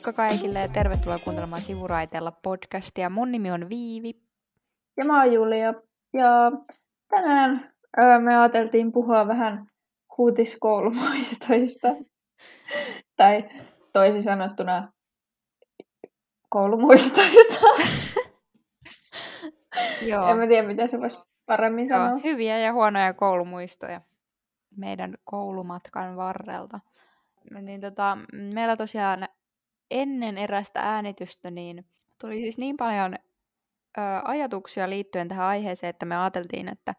Moikka kaikille ja tervetuloa kuuntelemaan Sivuraiteella podcastia. Mun nimi on Viivi. Ja mä oon Julia. Ja tänään öö, me ajateltiin puhua vähän huutiskoulumuistoista. tai toisin sanottuna koulumuistoista. Joo. En mä tiedä, mitä se voisi paremmin Joo, sanoa. Hyviä ja huonoja koulumuistoja meidän koulumatkan varrelta. Niin tota, meillä tosiaan ennen erästä äänitystä niin tuli siis niin paljon ö, ajatuksia liittyen tähän aiheeseen, että me ajateltiin, että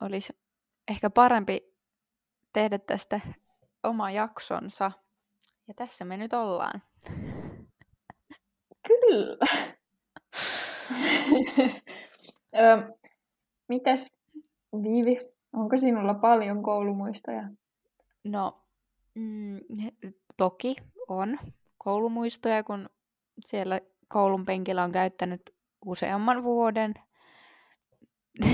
olisi ehkä parempi tehdä tästä oma jaksonsa. Ja tässä me nyt ollaan. Kyllä. Ö, mitäs Viivi, onko sinulla paljon koulumuistoja? No, mm, toki on koulumuistoja, kun siellä koulun penkillä on käyttänyt useamman vuoden.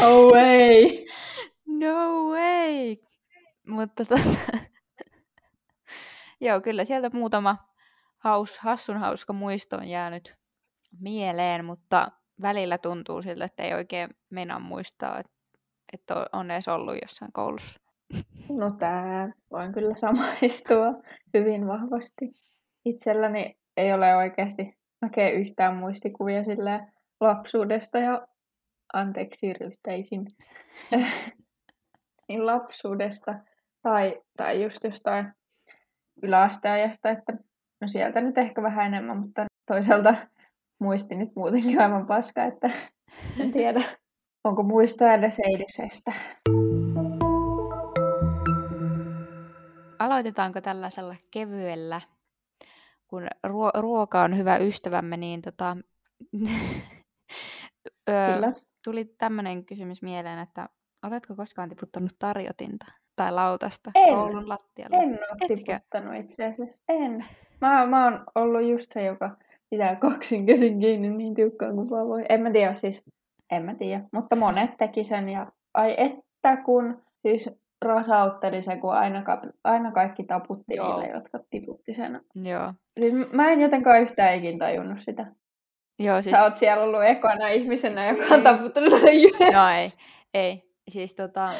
no way! No way! Mutta tota... Joo, kyllä sieltä muutama haus, hassun hauska muisto on jäänyt mieleen, mutta välillä tuntuu siltä, että ei oikein mennä muistaa, että, että on edes ollut jossain koulussa. No tää voin kyllä samaistua hyvin vahvasti. Itselläni ei ole oikeasti näkee yhtään muistikuvia sille lapsuudesta ja anteeksi ryhtäisin niin lapsuudesta tai, tai just jostain yläasteajasta, että no sieltä nyt ehkä vähän enemmän, mutta toisaalta muisti nyt muutenkin aivan paska, että en tiedä, onko muistoja edes eilisestä. Aloitetaanko tällaisella kevyellä, kun ruo- ruoka on hyvä ystävämme, niin tota, öö, tuli tämmöinen kysymys mieleen, että oletko koskaan tiputtanut tarjotinta tai lautasta en, koulun lattialla? En ole Etkö? tiputtanut itse asiassa, en. Mä, mä oon ollut just se, joka pitää kaksin käsin kiinni niin tiukkaan kuin vaan voi. En mä tiedä siis, en mä tiedä, mutta monet teki sen ja ai että kun siis rasautteli se, kun aina, ka- aina kaikki taputti Joo. niille, jotka tiputti sen. Joo. Siis mä en jotenkaan yhtään ikin tajunnut sitä. Joo, siis... Sä oot siellä ollut ekana ihmisenä, joka on taputtanut sen yes. No ei, ei. Siis tota,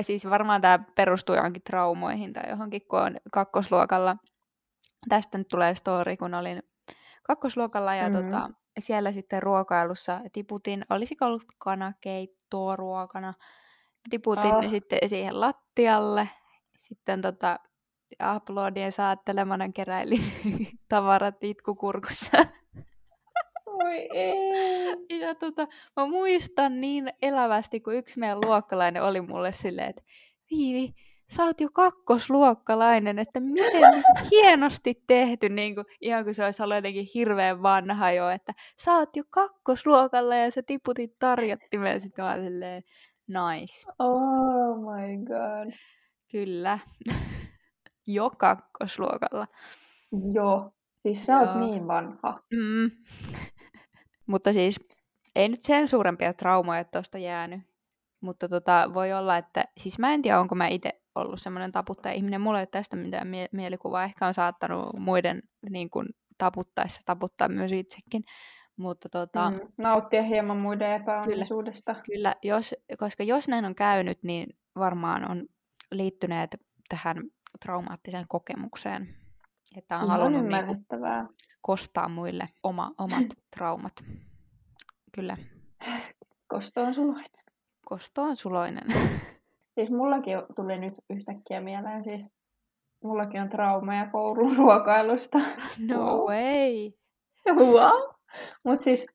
siis varmaan tämä perustuu johonkin traumoihin tai johonkin, kun on kakkosluokalla. Tästä nyt tulee story, kun olin kakkosluokalla ja mm-hmm. tota, siellä sitten ruokailussa tiputin, olisiko ollut kanakeittoa ruokana, tiputin oh. ne sitten siihen lattialle. Sitten tota, aplodien saattelemana keräilin tavarat itkukurkussa. Oi ei. Ja tota, mä muistan niin elävästi, kun yksi meidän luokkalainen oli mulle silleen, että Viivi, sä oot jo kakkosluokkalainen, että miten hienosti tehty, niin kuin, ihan kuin se olisi ollut jotenkin hirveän vanha jo, että sä oot jo kakkosluokalla ja sä tiputit tarjottimeen, sitten mä silleen, Nice. Oh my god. Kyllä. jo kakkosluokalla. Joo. Siis sä oot niin vanha. Mm. Mutta siis ei nyt sen suurempia traumoja tuosta jäänyt. Mutta tota, voi olla, että... Siis mä en tiedä, onko mä itse ollut semmoinen taputtaja-ihminen. Mulla ei ole tästä mitään mie- mielikuvaa. Ehkä on saattanut muiden niin kun, taputtaessa taputtaa myös itsekin. Mutta tota, mm, nauttia hieman muiden epäonnisuudesta. Kyllä, kyllä jos, koska jos näin on käynyt, niin varmaan on liittyneet tähän traumaattiseen kokemukseen. Että on Ihan halunnut niin kostaa muille oma, omat traumat. Kyllä. Kosto on suloinen. Kosto on suloinen. Siis mullakin tuli nyt yhtäkkiä mieleen, siis mullakin on traumaja koulun ruokailusta. No wow. way! Wow! Mutta siis,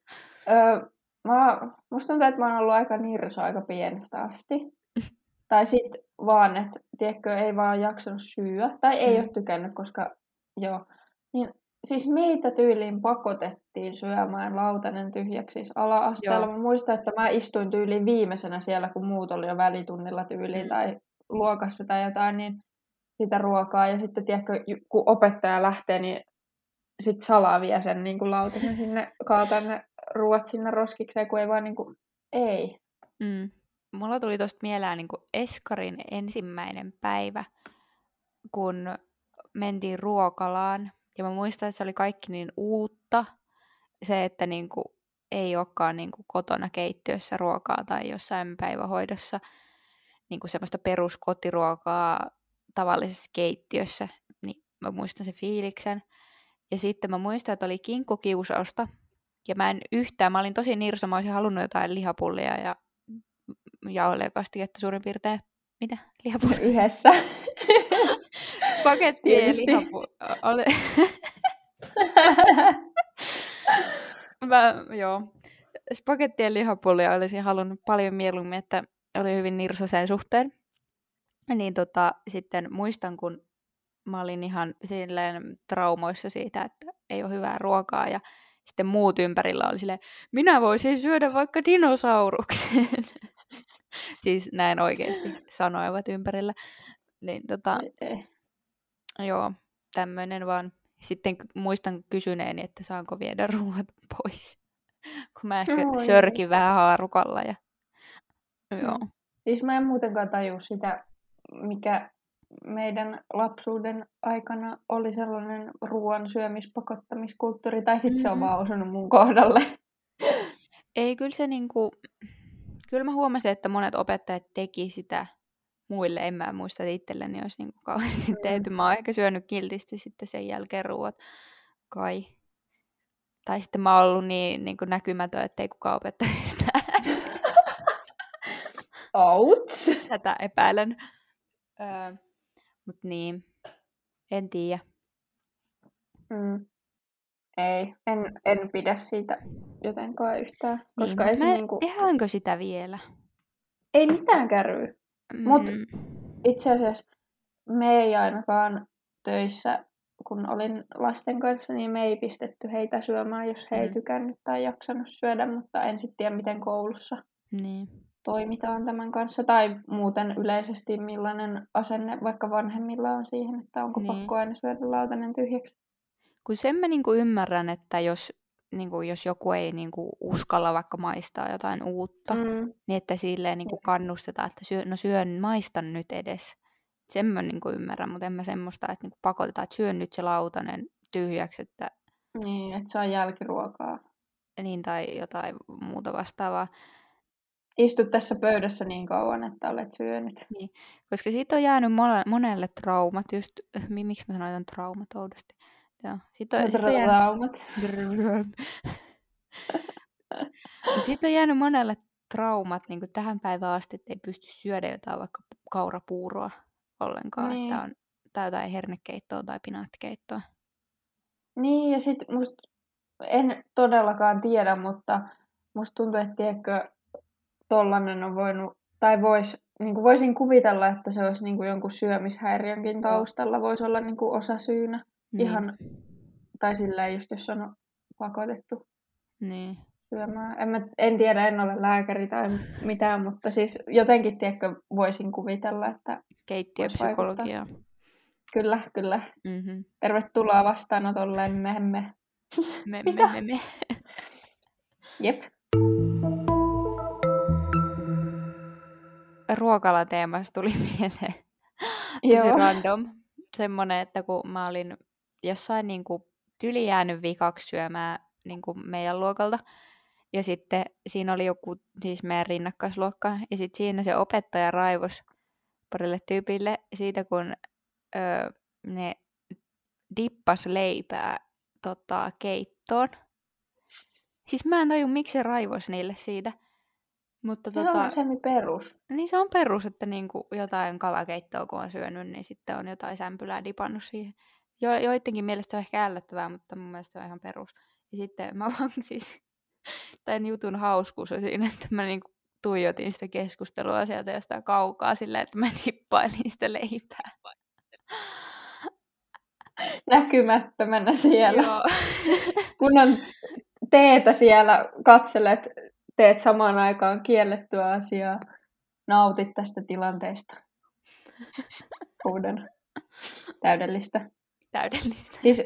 öö, mä, musta tuntuu, että mä oon ollut aika nirso aika pienestä asti. tai sitten vaan, että tiedätkö, ei vaan jaksanut syödä. Tai ei mm. ole tykännyt, koska joo. Niin, siis meitä tyyliin pakotettiin syömään lautanen tyhjäksi siis ala-asteella. Mä muistan, että mä istuin tyyliin viimeisenä siellä, kun muut oli jo välitunnilla tyyliin mm. tai luokassa tai jotain, niin sitä ruokaa. Ja sitten, tiedätkö, kun opettaja lähtee, niin sit salaa vie sen niin kuin lautasen sinne, kaataa ne ruoat sinne roskikseen, kun ei vaan niin kuin, ei. Mm. Mulla tuli tosta mieleen niin kuin Eskarin ensimmäinen päivä, kun mentiin ruokalaan. Ja mä muistan, että se oli kaikki niin uutta. Se, että niin kuin ei olekaan niin kuin kotona keittiössä ruokaa tai jossain päivähoidossa niin kuin semmoista peruskotiruokaa tavallisessa keittiössä, niin mä muistan sen fiiliksen. Ja sitten mä muistan, että oli kinkkukiusausta, ja mä en yhtään, mä olin tosi nirso, mä olisin halunnut jotain lihapullia ja jauhelia kastiketta suurin piirtein. Mitä? Lihapullia? Yhdessä. Paketti ja lihapullia. Oli... mä, joo. Spagettien lihapullia olisin halunnut paljon mieluummin, että oli hyvin nirso sen suhteen. Niin tota, sitten muistan, kun mä olin ihan silleen traumoissa siitä, että ei ole hyvää ruokaa ja sitten muut ympärillä oli silleen, minä voisin syödä vaikka dinosauruksen. siis näin oikeasti sanoivat ympärillä. Niin tota, joo, tämmöinen vaan. Sitten muistan kysyneeni, että saanko viedä ruoat pois. Kun mä ehkä Oi. sörkin vähän haarukalla. Ja... Joo. Siis mä en muutenkaan taju sitä, mikä meidän lapsuuden aikana oli sellainen ruoan syömispakottamiskulttuuri, tai sitten mm-hmm. se on mm-hmm. vaan osunut mun kohdalle. Ei, kyllä se niinku, kyllä mä huomasin, että monet opettajat teki sitä muille, en mä muista, että itselleni olisi niinku kauheasti mm. tehty. Mä oon ehkä syönyt kiltisti sitten sen jälkeen ruoat, kai. Tai sitten mä oon ollut niin, niin kuin näkymätön, ettei kukaan opettajista. Outs! Tätä epäilen. Öö, Mut niin, en tiedä. Mm. Ei, en, en pidä siitä jotenkaan yhtään. Niin, koska niin, ei se niinku... Tehdäänkö sitä vielä? Ei mitään kärryy. Mm. Mutta itse asiassa me ei ainakaan töissä, kun olin lasten kanssa, niin me ei pistetty heitä syömään, jos he mm. ei tykännyt tai jaksanut syödä, mutta en sitten tiedä, miten koulussa. Niin toimitaan tämän kanssa, tai muuten yleisesti millainen asenne vaikka vanhemmilla on siihen, että onko niin. pakko aina syödä lautanen tyhjäksi. Kun sen mä niinku ymmärrän, että jos, niinku, jos joku ei niinku, uskalla vaikka maistaa jotain uutta, mm. niin että silleen niinku, kannustetaan, että syö, no syön, maistan nyt edes. Sen mä niinku, ymmärrän, mutta en mä semmoista, että niinku, pakotetaan, että syön nyt se lautanen tyhjäksi. Että... Niin, että saa jälkiruokaa. Niin, tai jotain muuta vastaavaa istut tässä pöydässä niin kauan, että olet syönyt. Niin, koska siitä on jäänyt monelle traumat, just, miksi mä sanoin traumat oudosti. Joo, siitä on, siitä on jäänyt... Traumat. siitä on jäänyt monelle traumat niin tähän päivään asti, että ei pysty syödä jotain vaikka kaurapuuroa ollenkaan, niin. että on tai jotain hernekeittoa tai pinaattikeittoa. Niin, ja sitten musta, en todellakaan tiedä, mutta musta tuntuu, että tiedätkö, tollanen on voinut, tai vois, niin kuin voisin kuvitella, että se olisi niin kuin jonkun syömishäiriönkin taustalla, voisi olla niin kuin osa syynä. Niin. Ihan, tai silleen just jos on pakotettu niin. syömään. En, mä, en tiedä, en ole lääkäri tai mitään, mutta siis jotenkin, tiedätkö, voisin kuvitella, että Keittiöpsykologia. Kyllä, kyllä. Mm-hmm. Tervetuloa vastaanotolle, me me. Me, me, me, me. Jep. Ruokalateemasta tuli mieleen tosi Joo. random. Semmoinen, että kun mä olin jossain niin kuin tyli jäänyt vikaksi syömään niin kuin meidän luokalta, ja sitten siinä oli joku, siis meidän rinnakkaisluokka, ja sitten siinä se opettaja raivos parille tyypille siitä, kun öö, ne dippas leipää tota, keittoon. Siis mä en taju, miksi se raivos niille siitä. Mutta se tota, on semmi perus. Niin se on perus, että niinku jotain kalakeittoa kun on syönyt, niin sitten on jotain sämpylää dipannut siihen. Jo, joidenkin mielestä se on ehkä ällöttävää, mutta mun mielestä se on ihan perus. Ja sitten mä vaan siis, tämän jutun hauskuus on siinä, että mä niinku tuijotin sitä keskustelua sieltä jostain kaukaa silleen, että mä dippailin sitä leipää. Näkymättömänä siellä. Joo. Kun on teetä siellä katselet teet samaan aikaan kiellettyä asiaa, nautit tästä tilanteesta. Uuden. Täydellistä. Täydellistä. Siis,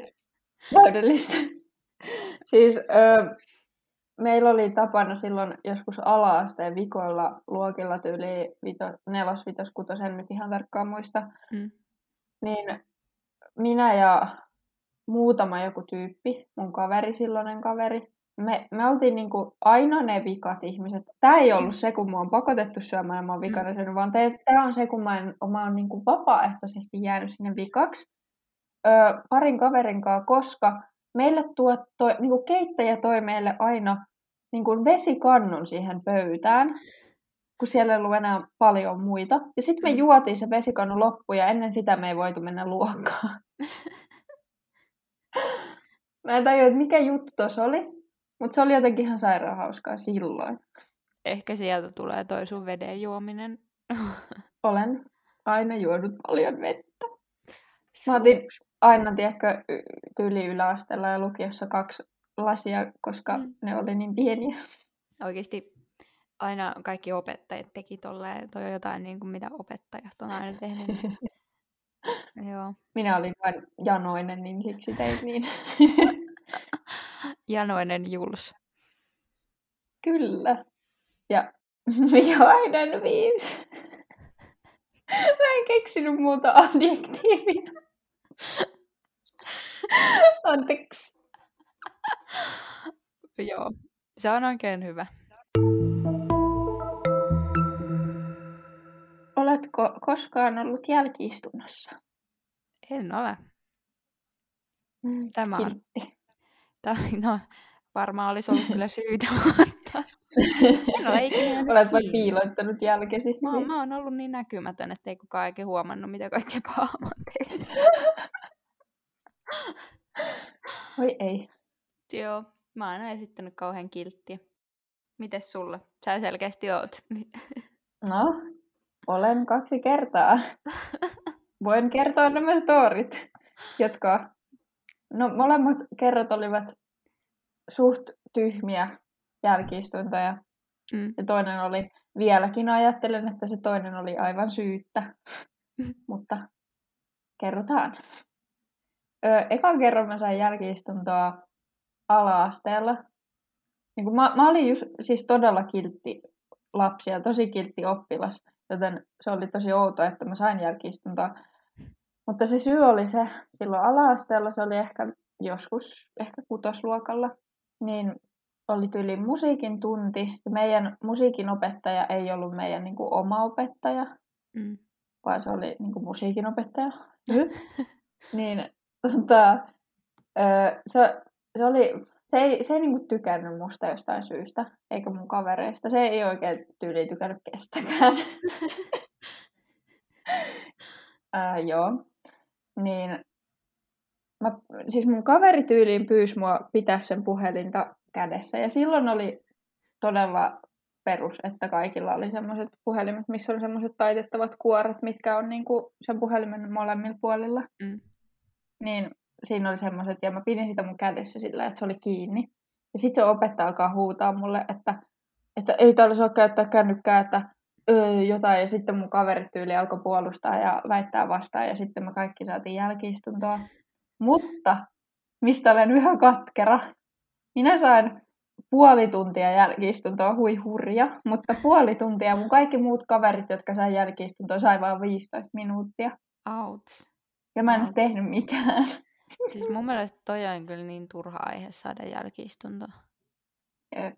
täydellistä. siis ö, meillä oli tapana silloin joskus ala-asteen vikoilla luokilla tyyli vito, nelos, vitos, kutos, en nyt ihan tarkkaan muista. Mm. Niin minä ja muutama joku tyyppi, mun kaveri, silloinen kaveri, me, me oltiin niinku aina ne vikat ihmiset. Tämä ei ollut se, kun mua on pakotettu syömään ja mä oon vikana syönyt, vaan tämä on se, kun mä, en, mä oon niinku vapaaehtoisesti jäänyt sinne vikaksi ö, parin kaverin kanssa, koska meille tuo, toi, niinku keittäjä toi meille aina niinku vesikannun siihen pöytään, kun siellä ei ollut enää paljon muita. Ja sitten me mm. juotiin se vesikannu loppu ja ennen sitä me ei voitu mennä luokkaan. Mä en tajua, että mikä juttu tuossa oli, mutta se oli jotenkin ihan sairaan hauskaa silloin. Ehkä sieltä tulee toi sun veden juominen. Olen aina juonut paljon vettä. Mä otin aina, tiedätkö, tyyli yläasteella ja lukiossa kaksi lasia, koska mm. ne oli niin pieniä. Oikeasti aina kaikki opettajat teki tolleen, toi on jotain niin kuin mitä opettajat on aina tehnyt. Joo. Minä olin vain janoinen, niin siksi tein niin. janoinen Juls. Kyllä. Ja vihainen viis. Mä en keksinyt muuta adjektiivina. Anteeksi. Joo, se on oikein hyvä. Oletko koskaan ollut jälkiistunnossa? En ole. Mm, Tämä on... Tämä, no, varmaan olisi ollut kyllä syytä, mutta en ole ikinä Olet vain piiloittanut jälkesi. Mä, mä oon ollut niin näkymätön, että ei kukaan oikein huomannut, mitä kaikkea pahaa mä Oi ei. Joo, mä oon aina esittänyt kauhean kilttiä. Mites sulle? Sä selkeästi oot. No, olen kaksi kertaa. Voin kertoa nämä storit, jotka... No, molemmat kerrat olivat suht tyhmiä jälkiistuntoja. Mm. Ja toinen oli, vieläkin ajattelen, että se toinen oli aivan syyttä. Mutta kerrotaan. Ö, ekan kerran mä sain jälkiistuntoa ala-asteella. Niin mä, mä olin just, siis todella kiltti lapsi ja tosi kiltti oppilas, joten se oli tosi outo, että mä sain jälkiistuntoa. Mutta se syy oli se, silloin ala-asteella se oli ehkä joskus, ehkä kutosluokalla, niin oli tyyli musiikin tunti. Ja meidän musiikin opettaja ei ollut meidän niin kuin, oma opettaja, mm. vaan se oli niin kuin, musiikin opettaja. niin tota, se, se, oli, se ei, se ei niin kuin, tykännyt musta jostain syystä, eikä mun kavereista. Se ei oikein tyyli tykännyt kestäkään. Ää, joo. Niin mä, siis mun kaveri tyyliin pyysi mua pitää sen puhelinta kädessä. Ja silloin oli todella perus, että kaikilla oli semmoiset puhelimet, missä on semmoiset taitettavat kuoret, mitkä on niinku sen puhelimen molemmilla puolilla. Mm. Niin siinä oli semmoiset, ja mä pidin sitä mun kädessä sillä, että se oli kiinni. Ja sitten se opettaja alkaa huutaa mulle, että, että ei täällä saa käyttää kännykkää, että öö, jotain. Ja sitten mun kaverit tyyli alkoi puolustaa ja väittää vastaan, ja sitten me kaikki saatiin jälkiistuntoa. Mutta, mistä olen yhä katkera, minä sain puoli tuntia jälkiistuntoa, hui hurja, mutta puoli tuntia mun kaikki muut kaverit, jotka sai jälkiistuntoa, sai vain 15 minuuttia. Ouch. Ja mä en Ouch. tehnyt mitään. Siis mun mielestä toi on kyllä niin turha aihe saada jälkiistuntoa. Jep.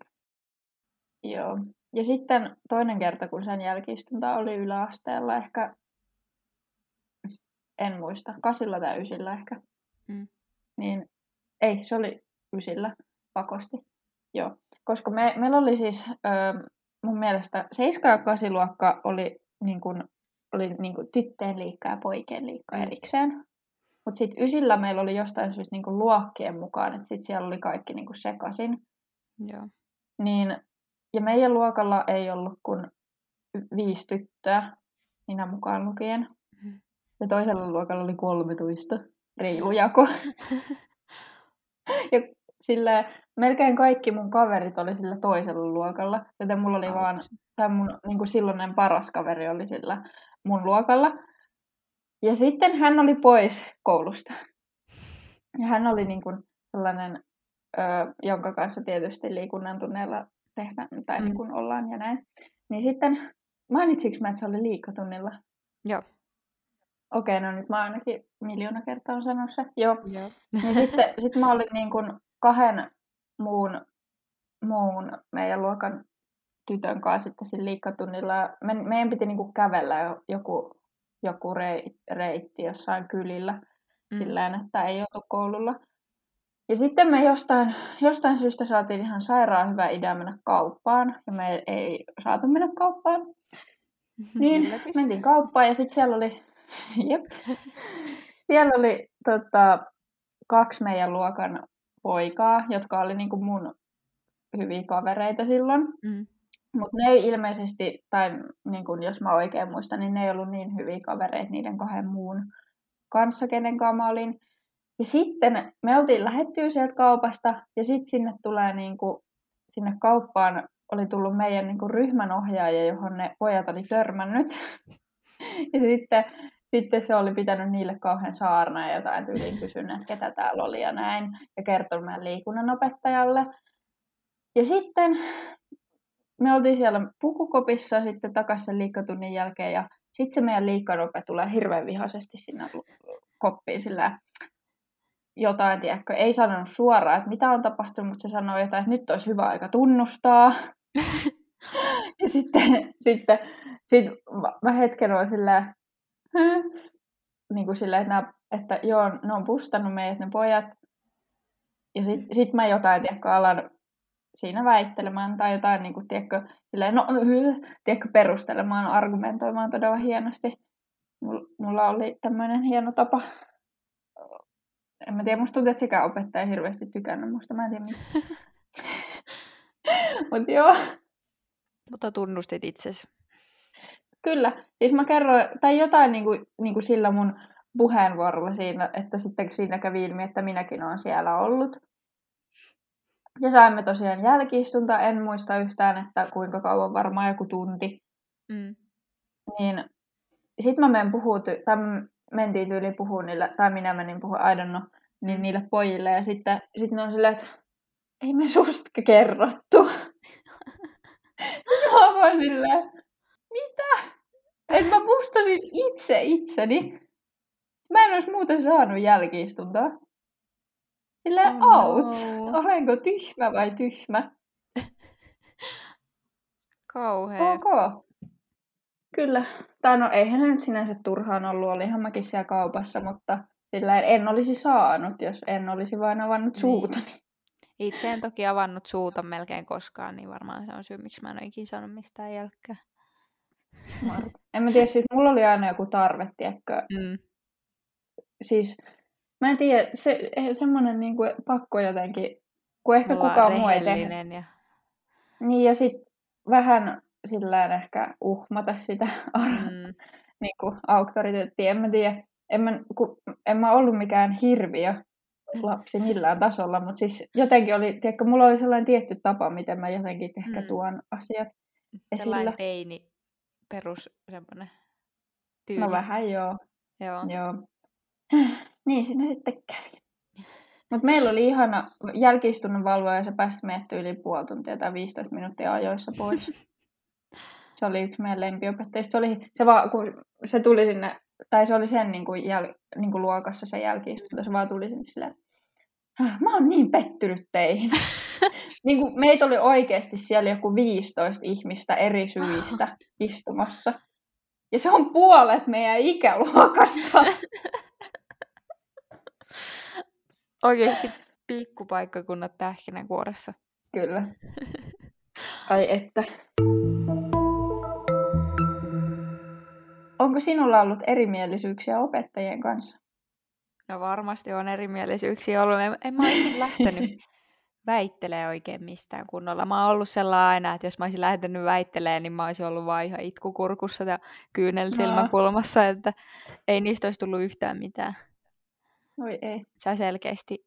Joo. Ja sitten toinen kerta, kun sen jälkiistunta oli yläasteella ehkä, en muista, kasilla tai ysillä ehkä. Mm. Niin ei, se oli ysillä pakosti. Joo. Koska me, meillä oli siis ö, mun mielestä 7 ja 8 luokka oli, niin kun, oli niin kun tyttöjen liikkaa ja poikien liikkaa mm. erikseen. Mutta sitten ysillä meillä oli jostain syystä niin luokkien mukaan, että sitten siellä oli kaikki niin sekaisin. Joo. Niin, ja meidän luokalla ei ollut kuin viisi tyttöä, minä mukaan lukien. Mm. Ja toisella luokalla oli 13 reilujako. ja sille melkein kaikki mun kaverit oli sillä toisella luokalla, joten mulla oli vaan, tai mun niin kuin silloinen paras kaveri oli sillä mun luokalla. Ja sitten hän oli pois koulusta. Ja hän oli niin kuin sellainen, ö, jonka kanssa tietysti liikunnan tunneilla tehdään, tai mm. niin kuin ollaan ja näin. Niin sitten, mainitsinko mä, että se oli liikatunnilla? Joo. Okei, no nyt mä ainakin miljoona kertaa on sanonut se. Joo. Joo. Niin sitten sit mä olin niin kuin kahden muun, muun meidän luokan tytön kanssa sitten siinä liikkatunnilla. Me, meidän piti niin kuin kävellä joku, joku reitti jossain kylillä mm. sillä että ei oltu koululla. Ja sitten me jostain, jostain syystä saatiin ihan sairaan hyvä idea mennä kauppaan, ja me ei saatu mennä kauppaan. Niin, Yllätys. mentiin kauppaan, ja sitten siellä oli, jep, siellä oli tota, kaksi meidän luokan poikaa, jotka oli niinku mun hyviä kavereita silloin. Mm. Mutta ne ei ilmeisesti, tai niin kun jos mä oikein muistan, niin ne ei ollut niin hyviä kavereita niiden kahden muun kanssa, kenen kanssa mä olin. Ja sitten me oltiin lähettyä sieltä kaupasta ja sitten sinne tulee niin kuin, sinne kauppaan oli tullut meidän niin kuin ryhmän ohjaaja, johon ne pojat oli törmännyt. ja sitten, sitten se oli pitänyt niille kauhean saarna ja jotain tyyliin kysynyt, että ketä täällä oli ja näin. Ja kertonut meidän liikunnanopettajalle. Ja sitten me oltiin siellä pukukopissa sitten takaisin liikkatunnin jälkeen ja sitten se meidän liikkanope tulee hirveän vihaisesti sinne koppiin sillä jotain, tiedätkö, ei sanonut suoraan, että mitä on tapahtunut, mutta se sanoi jotain, että nyt olisi hyvä aika tunnustaa. ja sitten, sitten sit mä hetken olin silleen, niin kuin silleen, että, nämä, että joo, ne on pustannut meidät ne pojat. Ja sitten sit mä jotain, tiedätkö, alan siinä väittelemään tai jotain, niin kuin, tiedätkö, silleen, no, tiedätkö, perustelemaan, argumentoimaan todella hienosti. Mulla oli tämmöinen hieno tapa en mä tiedä, musta tuntuu, että sekä opettaja hirveästi tykännyt musta, mä en tiedä Mutta joo. Mutta tunnustit itsesi. Kyllä. Siis mä kerroin, tai jotain niin kuin, niin kuin sillä mun puheenvuorolla siinä, että sitten siinä kävi ilmi, että minäkin olen siellä ollut. Ja saimme tosiaan jälkiistunta, en muista yhtään, että kuinka kauan, varmaan joku tunti. Mm. Niin sitten mä menen puhua, tai mentiin tyyliin puhua niille, tai minä menin puhua, I don't know, niin mm. niille pojille. Ja sitten sit ne on silleen, että ei me susta kerrottu. mä vaan silleen, mitä? Että mä pustasin itse itseni. Mä en olisi muuten saanut jälkiistuntoa. Silleen, oh, out. No. Olenko tyhmä vai tyhmä? Kauhea. Okay. Kyllä. Tai no eihän se nyt sinänsä turhaan ollut, olihan mäkin siellä kaupassa, mutta sillä en olisi saanut, jos en olisi vain avannut niin. suutani. Itse en toki avannut suuta melkein koskaan, niin varmaan se on syy, miksi mä en ole ikinä saanut mistään jälkeen. Smart. En mä tiedä, siis mulla oli aina joku tarve, tiedätkö? Mm. Siis, mä en tiedä, se, semmoinen niin kuin, pakko jotenkin, kun ehkä mulla kukaan muu ei tehnyt. Ja... Niin, ja sitten vähän sillä ehkä uhmata sitä mm. niin kuin auktoriteettia. En mä tiedä, en mä, kun, en mä ollut mikään hirviö lapsi millään tasolla, mutta siis jotenkin oli, tiedätkö, mulla oli sellainen tietty tapa, miten mä jotenkin ehkä mm. tuon asiat esillä. Sellainen teini perus semmoinen tyyli. No vähän joo. Joo. joo. niin siinä sitten kävi. Mutta meillä oli ihana jälkiistunnon valvoja ja se pääsi meidät yli puoli tuntia tai 15 minuuttia ajoissa pois. Se oli yksi meidän lempiopettajista. Se, oli, se, vaan, kun se tuli sinne, tai se oli sen niin kuin jäl, niin kuin luokassa se jälkiistunto, se vaan tuli sinne silleen, mä oon niin pettynyt teihin. niin kuin meitä oli oikeasti siellä joku 15 ihmistä eri syistä istumassa. Ja se on puolet meidän ikäluokasta. Oikeasti pikkupaikkakunnat pähkinänkuoressa. Kyllä. Ai että. Onko sinulla ollut erimielisyyksiä opettajien kanssa? No varmasti on erimielisyyksiä ollut. En, en mä lähtenyt väittelee oikein mistään kunnolla. Mä oon ollut sellainen aina, että jos mä olisin lähtenyt väittelemään, niin mä olisin ollut vaan ihan itkukurkussa ja kyynel silmäkulmassa, no. että ei niistä olisi tullut yhtään mitään. Oi ei. Sä selkeästi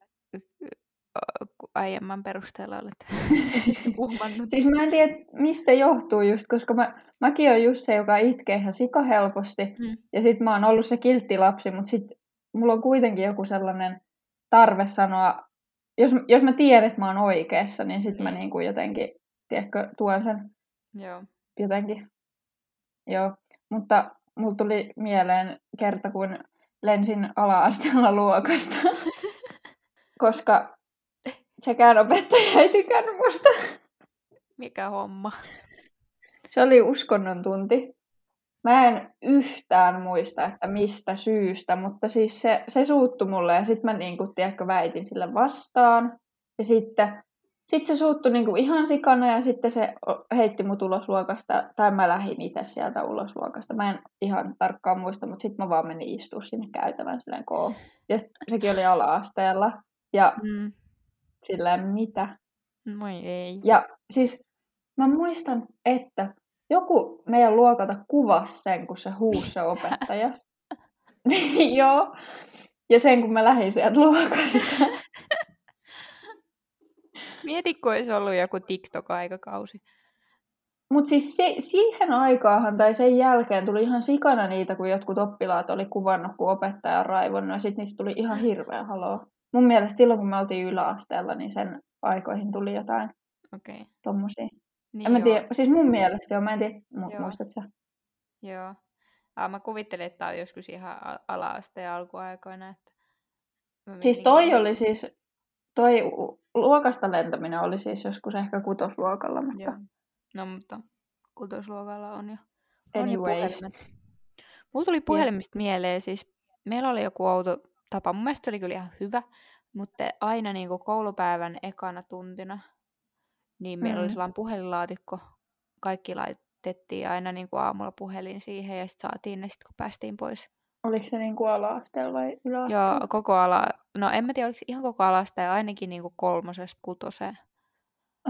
aiemman perusteella olet uhmannut. siis mä en tiedä, mistä johtuu just, koska mä, mäkin olen just se, joka itkee ihan sika helposti. Hmm. Ja sit mä oon ollut se kiltti lapsi, mutta sit mulla on kuitenkin joku sellainen tarve sanoa, jos, jos mä tiedän, että mä oon oikeassa, niin sit mä niin kuin jotenkin, tiedätkö, tuon sen Joo. jotenkin. Joo, mutta mulla tuli mieleen kerta, kun lensin ala-asteella luokasta. Koska sekään opettaja ei tykännyt musta. Mikä homma? Se oli uskonnon tunti. Mä en yhtään muista, että mistä syystä, mutta siis se, se suuttu mulle ja sitten mä niin kuin, tiedätkö, väitin sille vastaan. Ja sitten sit se suuttui niin kuin ihan sikana ja sitten se heitti mut ulos luokasta, tai mä lähdin itse sieltä ulos luokasta. Mä en ihan tarkkaan muista, mutta sitten mä vaan menin istua sinne käytävän silleen koo. Ja sekin oli ala-asteella. Ja mm. Silleen mitä? Moi ei. Ja siis mä muistan, että joku meidän luokalta kuvasi sen, kun se huusi se opettaja. Joo. Ja sen, kun mä lähdin sieltä luokasta. Mieti, kun olisi ollut joku TikTok-aikakausi. Mutta siis se, siihen aikaahan tai sen jälkeen tuli ihan sikana niitä, kun jotkut oppilaat oli kuvannut, kun opettaja on raivonnut, ja sitten niistä tuli ihan hirveä haloo. Mun mielestä silloin, kun me oltiin yläasteella, niin sen aikoihin tuli jotain okay. tommosia. Niin en mä tiedä, siis mun mielestä joo, mä en tiedä, mu- muistat sä? Joo. Ah, mä kuvittelin, että tämä on joskus ihan ala-asteen alkuaikoina. Että siis toi niin... oli siis, toi luokasta lentäminen oli siis joskus ehkä kutosluokalla, mutta... Joo. No mutta kutosluokalla on jo, on jo puhelimet. Mulla tuli puhelimista yeah. mieleen siis, meillä oli joku outo tapa, mun mielestä oli kyllä ihan hyvä, mutta aina niin kuin koulupäivän ekana tuntina niin meillä mm. oli sellainen puhelinlaatikko. Kaikki laitettiin aina niin kuin aamulla puhelin siihen ja sitten saatiin ne sitten, kun päästiin pois. Oliko se niin kuin ala-asteella vai yläasteella? Joo, koko ala. No en mä tiedä, oliko ihan koko alasta ainakin niin kuin kolmosesta kutoseen.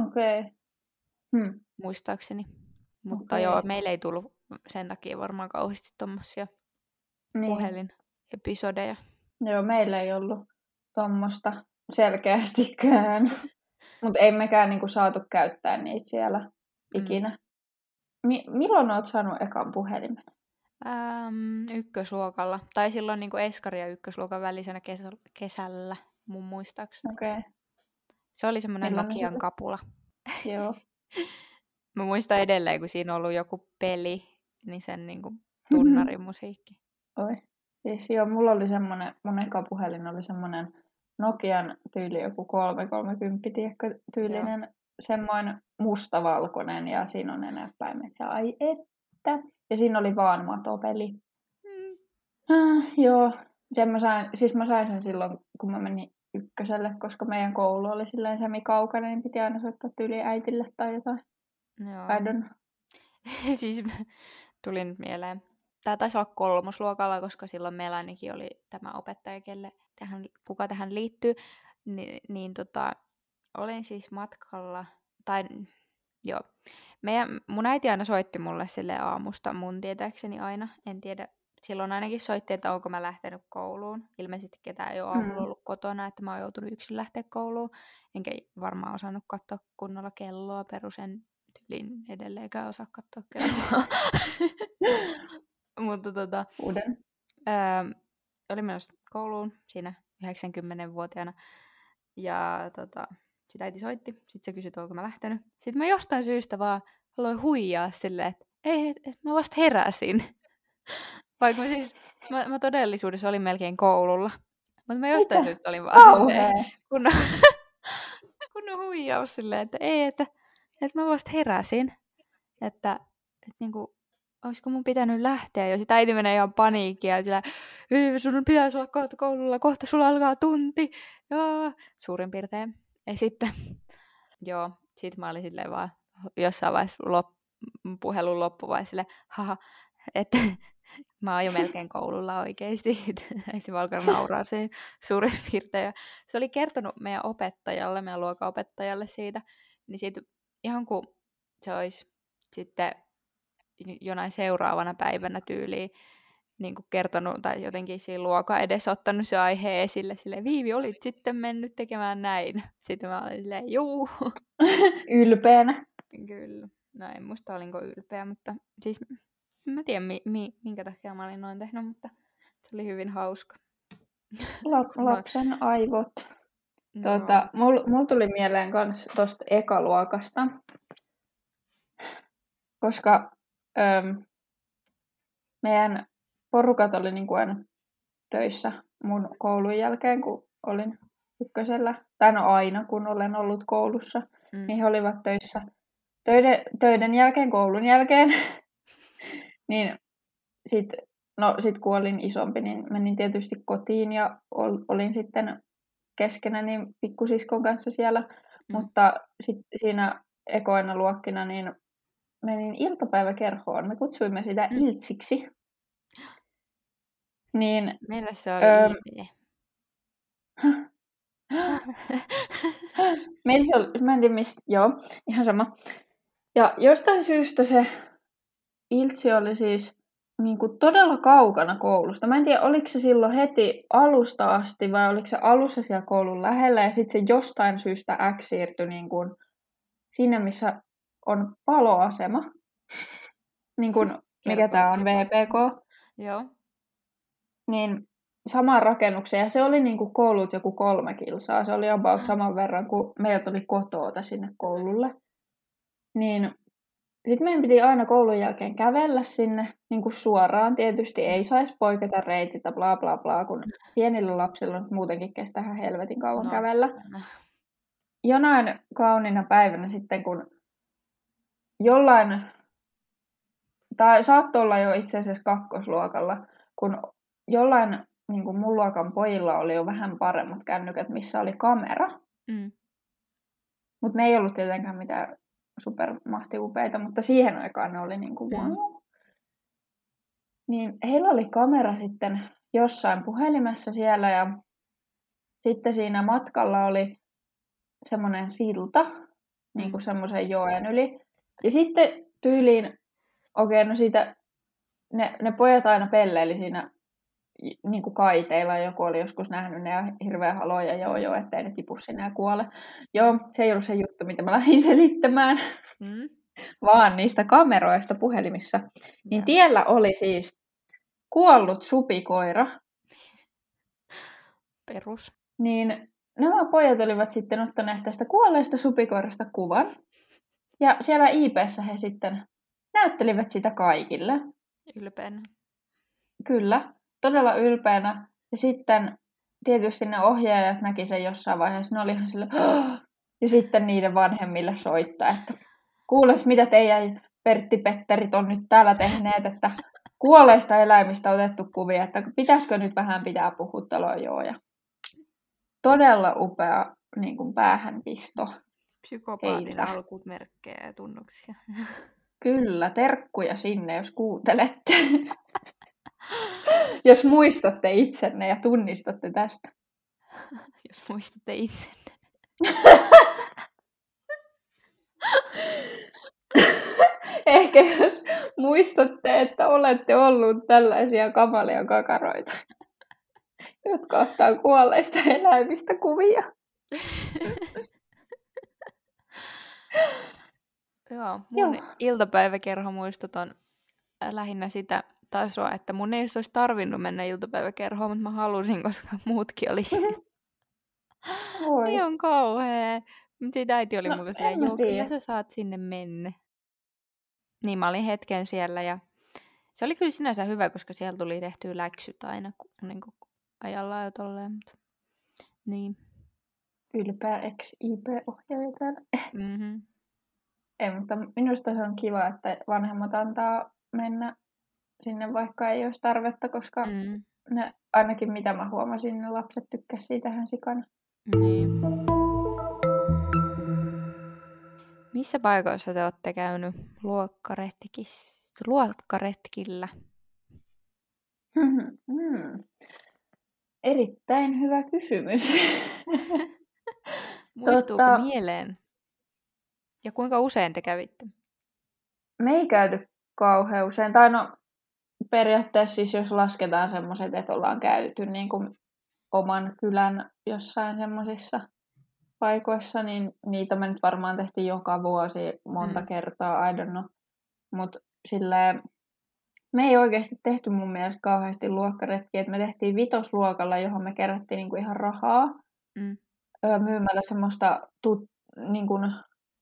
Okei. Okay. Hmm. Muistaakseni. Mutta okay. joo, meillä ei tullut sen takia varmaan kauheasti tuommoisia niin. puhelinepisodeja. Joo, meillä ei ollut tuommoista selkeästikään. Mutta ei mekään niinku saatu käyttää niitä siellä mm. ikinä. Mi- milloin olet saanut ekan puhelimen? Ähm, ykkösluokalla. Tai silloin niinku eskari- ja ykkösluokan välisenä kesä- kesällä, mun muistaakseni. Okei. Okay. Se oli semmoinen Nokian kapula. Joo. Mä muistan edelleen, kun siinä on ollut joku peli, niin sen niinku tunnarimusiikki. Oi. Siis joo, mulla oli semmoinen, mun eka puhelin oli semmoinen Nokian tyyli joku 330, tiedätkö, tyylinen Joo. semmoinen mustavalkoinen ja siinä on ne näppäimet ja ai että. Ja siinä oli vaan matopeli. Mm. Ah, joo, sen mä sain, siis mä sain sen silloin, kun mä menin ykköselle, koska meidän koulu oli silleen semi-kaukainen, niin piti aina soittaa tyyli äitille tai jotain. Joo. I siis tuli nyt mieleen. Tämä taisi olla kolmosluokalla, koska silloin meillä ainakin oli tämä opettaja, kelle tähän, kuka tähän liittyy, niin, niin tota, olin siis matkalla, tai joo, meidän, mun äiti aina soitti mulle sille aamusta, mun tietääkseni aina, en tiedä, silloin ainakin soitti, että onko mä lähtenyt kouluun. Ilmeisesti ketään ei ole aamulla mm. ollut kotona, että mä oon joutunut yksin lähteä kouluun. Enkä varmaan osannut katsoa kunnolla kelloa, perusen tyylin edelleenkään osaa katsoa kelloa. Mutta tota... Uuden. Ää, oli menossa kouluun siinä 90-vuotiaana. Ja tota, sitä äiti soitti. Sitten se kysyi, onko mä lähtenyt. Sitten mä jostain syystä vaan aloin huijaa silleen, että ei, et, et, mä vasta heräsin. Vaikka mä siis, mä, mä todellisuudessa olin melkein koululla. Mutta mä jostain Mitä? syystä olin vaan silleen, kun, kun huijaus silleen, että ei, että, että mä vasta heräsin. Että, että niinku, olisiko mun pitänyt lähteä jo. Sitten äiti menee ihan paniikkiin ja sillä, sun pitäisi olla kohta koululla, kohta sulla alkaa tunti. Joo, suurin piirtein. Ja sitten, joo, sitten mä olin silleen vaan jossain vaiheessa lop, puhelun loppuvaiheessa silleen, haha, että mä oon jo melkein koululla oikeasti. Sitten äiti vaan alkaa nauraa siihen suurin piirtein. se oli kertonut meidän opettajalle, meidän luokanopettajalle siitä, niin siitä ihan kuin se olisi sitten jonain seuraavana päivänä tyyliin niin kuin kertonut tai jotenkin siinä luokan edessä ottanut se aihe esille. Sille Viivi, olit sitten mennyt tekemään näin. Sitten mä olin silleen, juu. Ylpeänä. Kyllä. No en muista olinko ylpeä, mutta siis mä tiedän mi- mi- minkä takia mä olin noin tehnyt, mutta se oli hyvin hauska. Lap- lapsen aivot. No. Tuota, mulla mul tuli mieleen myös tuosta ekaluokasta, koska Öm, meidän porukat oli niin kuin aina töissä mun koulun jälkeen, kun olin ykkösellä. Tai no aina, kun olen ollut koulussa, mm. niin he olivat töissä töiden, töiden jälkeen, koulun jälkeen. niin sitten no, sit kun olin isompi, niin menin tietysti kotiin ja ol, olin sitten keskenäni pikkusiskon kanssa siellä. Mm. Mutta sitten siinä ekoina luokkina niin menin iltapäiväkerhoon. Me kutsuimme sitä mm. iltsiksi. Niin, Meillä se oli öö, Meillä se oli, mä en tiedä mistä, joo, ihan sama. Ja jostain syystä se iltsi oli siis niin kuin todella kaukana koulusta. Mä en tiedä, oliko se silloin heti alusta asti vai oliko se alussa siellä koulun lähellä ja sitten se jostain syystä X siirtyi niin kuin sinne, missä on paloasema. niin kuin, mikä tämä on, VPK. Joo. Niin samaan rakennukseen. Ja se oli niin kuin koulut joku kolme kilsaa. Se oli about saman verran kuin meiltä oli kotoota sinne koululle. Niin sitten meidän piti aina koulun jälkeen kävellä sinne niin kuin suoraan. Tietysti ei saisi poiketa reitiltä, bla bla bla, kun pienillä lapsilla nyt muutenkin kestää helvetin kauan no. kävellä. Jonain kaunina päivänä sitten, kun jollain, tai saattoi olla jo itse asiassa kakkosluokalla, kun jollain niin kuin mun luokan pojilla oli jo vähän paremmat kännykät, missä oli kamera. Mm. Mutta ne ei ollut tietenkään mitään supermahtiupeita, mutta siihen aikaan ne oli niin kuin. Mm. Niin heillä oli kamera sitten jossain puhelimessa siellä ja sitten siinä matkalla oli semmoinen silta, niin kuin mm. semmoisen joen yli. Ja sitten tyyliin, okei, okay, no siitä ne, ne pojat aina pelleili siinä niin kuin kaiteilla. Joku oli joskus nähnyt ne ja hirveä haloja, joo joo, ettei ne tipu sinne ja kuole. Joo, se ei ollut se juttu, mitä mä lähdin selittämään, mm. vaan niistä kameroista puhelimissa. Niin ja. tiellä oli siis kuollut supikoira. Perus. Niin nämä pojat olivat sitten ottaneet tästä kuolleesta supikoirasta kuvan. Ja siellä IPssä he sitten näyttelivät sitä kaikille. Ylpeänä. Kyllä todella ylpeänä. Ja sitten tietysti ne ohjaajat näki sen jossain vaiheessa, ne oli ihan sille, ja sitten niiden vanhemmille soittaa, että kuules mitä teidän Pertti Petterit on nyt täällä tehneet, että kuolleista eläimistä otettu kuvia, että pitäisikö nyt vähän pitää puhuttelua joo. Ja todella upea niin kuin päähänpisto. Psykopaatin alkut merkkejä ja tunnuksia. Kyllä, terkkuja sinne, jos kuuntelette. Jos muistatte itsenne ja tunnistatte tästä. Jos muistatte itsenne. Ehkä jos muistatte, että olette ollut tällaisia kamalia kakaroita, jotka ottaa kuolleista eläimistä kuvia. Joo, mun Joo. iltapäiväkerhomuistot on lähinnä sitä tasoa, että mun ei olisi tarvinnut mennä iltapäiväkerhoon, mutta mä halusin, koska muutkin oli siellä. Oi. on kauhea. Mutta sitten äiti oli no, mulle siellä, joo, kyllä sä saat sinne mennä. Niin mä olin hetken siellä ja se oli kyllä sinänsä hyvä, koska siellä tuli tehtyä läksyt aina niin kuin ajallaan jo tolleen. Mutta... Niin. Ylpeä ex-IP-ohjaaja täällä. Mm-hmm. Ei, mutta minusta se on kiva, että vanhemmat antaa mennä sinne, vaikka ei olisi tarvetta, koska mm. ne, ainakin mitä mä huomasin, ne lapset tykkäsivät siitä ihan sikana. Niin. Missä paikoissa te olette käynyt luokkaretkillä? Mm. Erittäin hyvä kysymys. Muistuuko tota, mieleen? Ja kuinka usein te kävitte? Me ei käyty kauhean usein. Tai no, periaatteessa siis jos lasketaan semmoiset, että ollaan käyty niin kuin oman kylän jossain semmoisissa paikoissa, niin niitä me nyt varmaan tehtiin joka vuosi monta mm. kertaa, I don't know. Mutta silleen, me ei oikeasti tehty mun mielestä kauheasti luokkaretkiä, että me tehtiin vitosluokalla, johon me kerättiin niinku ihan rahaa mm. Myymällä semmoista tut, niinku,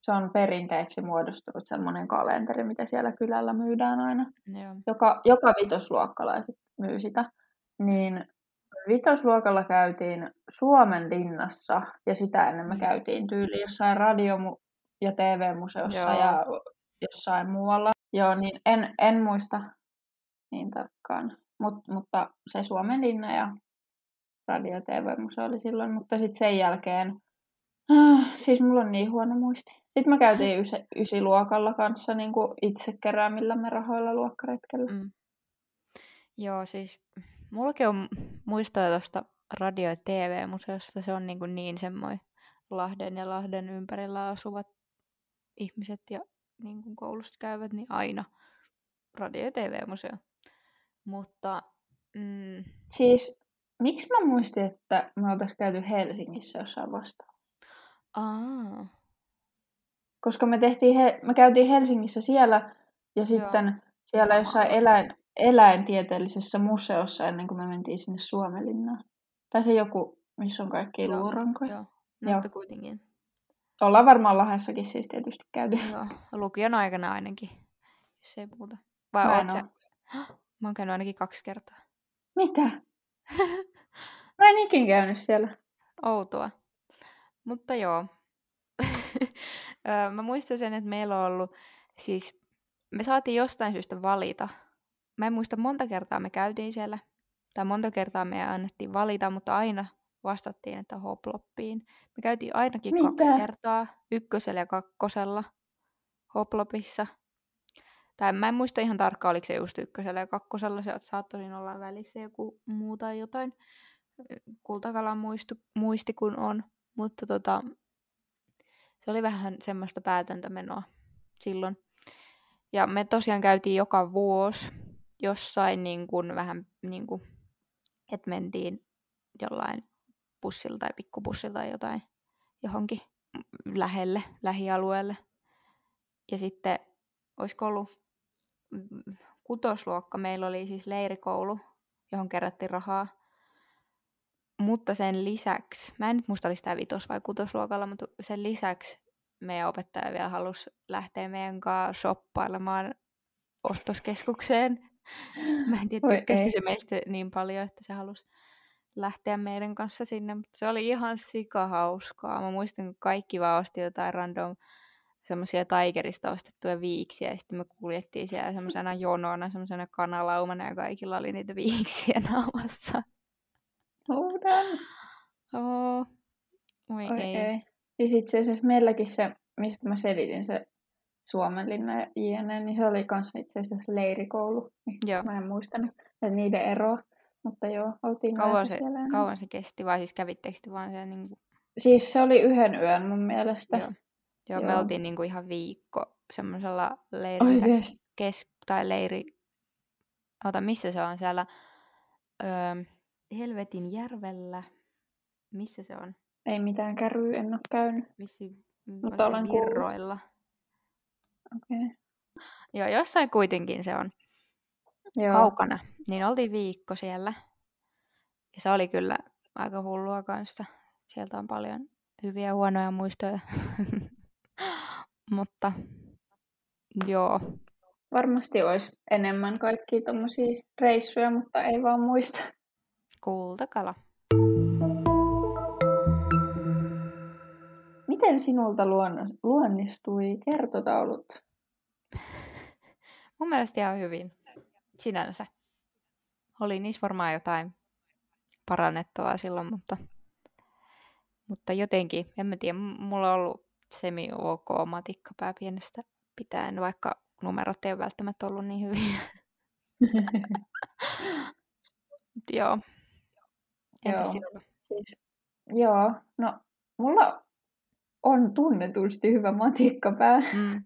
se on perinteeksi muodostunut semmoinen kalenteri, mitä siellä kylällä myydään aina. Joo. Joka, joka vitosluokkalaiset myy sitä. Niin vitosluokalla käytiin Suomen linnassa ja sitä ennen me käytiin tyyli jossain radio- ja TV-museossa Joo. ja jossain muualla. Joo, niin en, en muista niin tarkkaan. Mut, mutta se Suomen linna ja radio- ja TV-museo oli silloin, mutta sitten sen jälkeen, ah, siis mulla on niin huono muisti. Sitten me käytiin ysi, ysiluokalla kanssa niin kuin itse keräämillämme rahoilla luokkaretkellä. Mm. Joo, siis mullakin on muistoja tuosta radio- ja TV-museosta. Se on niin, kuin niin semmoinen Lahden ja Lahden ympärillä asuvat ihmiset ja niin kuin koulusta käyvät, niin aina radio- ja TV-museo. Mutta mm, Siis, miksi mä muistin, että me oltaisiin käyty Helsingissä jossain vastaan? aa, Koska me, tehtiin he, me käytiin Helsingissä siellä ja sitten siellä Sama. jossain eläin, eläintieteellisessä museossa ennen kuin me mentiin sinne Suomenlinnaan. Tai se joku, missä on kaikki Joo, luurankoja. joo, Joo. mutta kuitenkin. Ollaan varmaan Lahdessakin siis tietysti käyty. Joo, lukion aikana ainakin, jos ei muuta. Vai Mä en sä? Mä oon käynyt ainakin kaksi kertaa. Mitä? Mä en ikin käynyt siellä. Outoa. Mutta joo. Mä muistan sen, että meillä on ollut, siis me saatiin jostain syystä valita. Mä en muista monta kertaa me käytiin siellä, tai monta kertaa me annettiin valita, mutta aina vastattiin, että hoploppiin. Me käytiin ainakin Mitä? kaksi kertaa, ykkösellä ja kakkosella hoplopissa. Tai mä en muista ihan tarkkaan, oliko se just ykkösellä ja kakkosella, se saattoi olla välissä joku muu tai jotain kultakalan muistu, muisti kun on, mutta tota, se oli vähän semmoista päätöntä menoa silloin. Ja me tosiaan käytiin joka vuosi jossain niin kuin vähän niin kuin, että mentiin jollain bussilla tai pikkubussilla tai jotain johonkin lähelle, lähialueelle. Ja sitten olisiko ollut kutosluokka, meillä oli siis leirikoulu, johon kerättiin rahaa. Mutta sen lisäksi, mä en nyt muista, oliko tämä vitos- vai kutosluokalla, mutta sen lisäksi meidän opettaja vielä halusi lähteä meidän kanssa shoppailemaan ostoskeskukseen. Mä en tiedä, tykkäsikö se meistä niin paljon, että se halusi lähteä meidän kanssa sinne, mutta se oli ihan sikahauskaa. Mä muistan, kun kaikki vaan osti jotain random semmoisia Tigerista ostettuja viiksiä, ja sitten me kuljettiin siellä semmoisena jonona, semmoisena kanalaumana, ja kaikilla oli niitä viiksiä naamassa. Huudan. Oh. Oi, Oi ei. ei. Siis itse asiassa meilläkin se, mistä mä selitin se Suomenlinna ja JNE, niin se oli kanssa itse asiassa leirikoulu. Niin Joo. Mä en muistanut että niiden eroa. Mutta joo, oltiin Kauan se, siellä. ja kauan se kesti, vai siis kävittekö te vaan siellä niinku... Siis se oli yhden yön mun mielestä. Joo. Joo, me Joo. oltiin niinku ihan viikko semmoisella leirillä, kes... tai leiri... Ota, missä se on siellä? Öö, Helvetin järvellä. Missä se on? Ei mitään käryä, en ole käynyt. Vissi, Mutta olen virroilla. Okei. Okay. Joo, jossain kuitenkin se on Joo. kaukana. Niin oltiin viikko siellä. Ja se oli kyllä aika hullua kanssa. Sieltä on paljon hyviä ja huonoja muistoja. Mutta joo, Varmasti olisi enemmän kaikkia tommosia reissuja, mutta ei vaan muista. kultakala. Miten sinulta luonno- luonnistui kertotaulut? Mun mielestä ihan hyvin. Sinänsä. Oli niissä varmaan jotain parannettavaa silloin, mutta, mutta jotenkin, en mä tiedä, mulla on ollut semi-ok matikkapää pienestä pitäen, vaikka numerot ei ole välttämättä ollut niin hyviä. Joo. Entä Joo. sinulla? siis, joo, no mulla on tunnetusti hyvä matikkapää, Mm.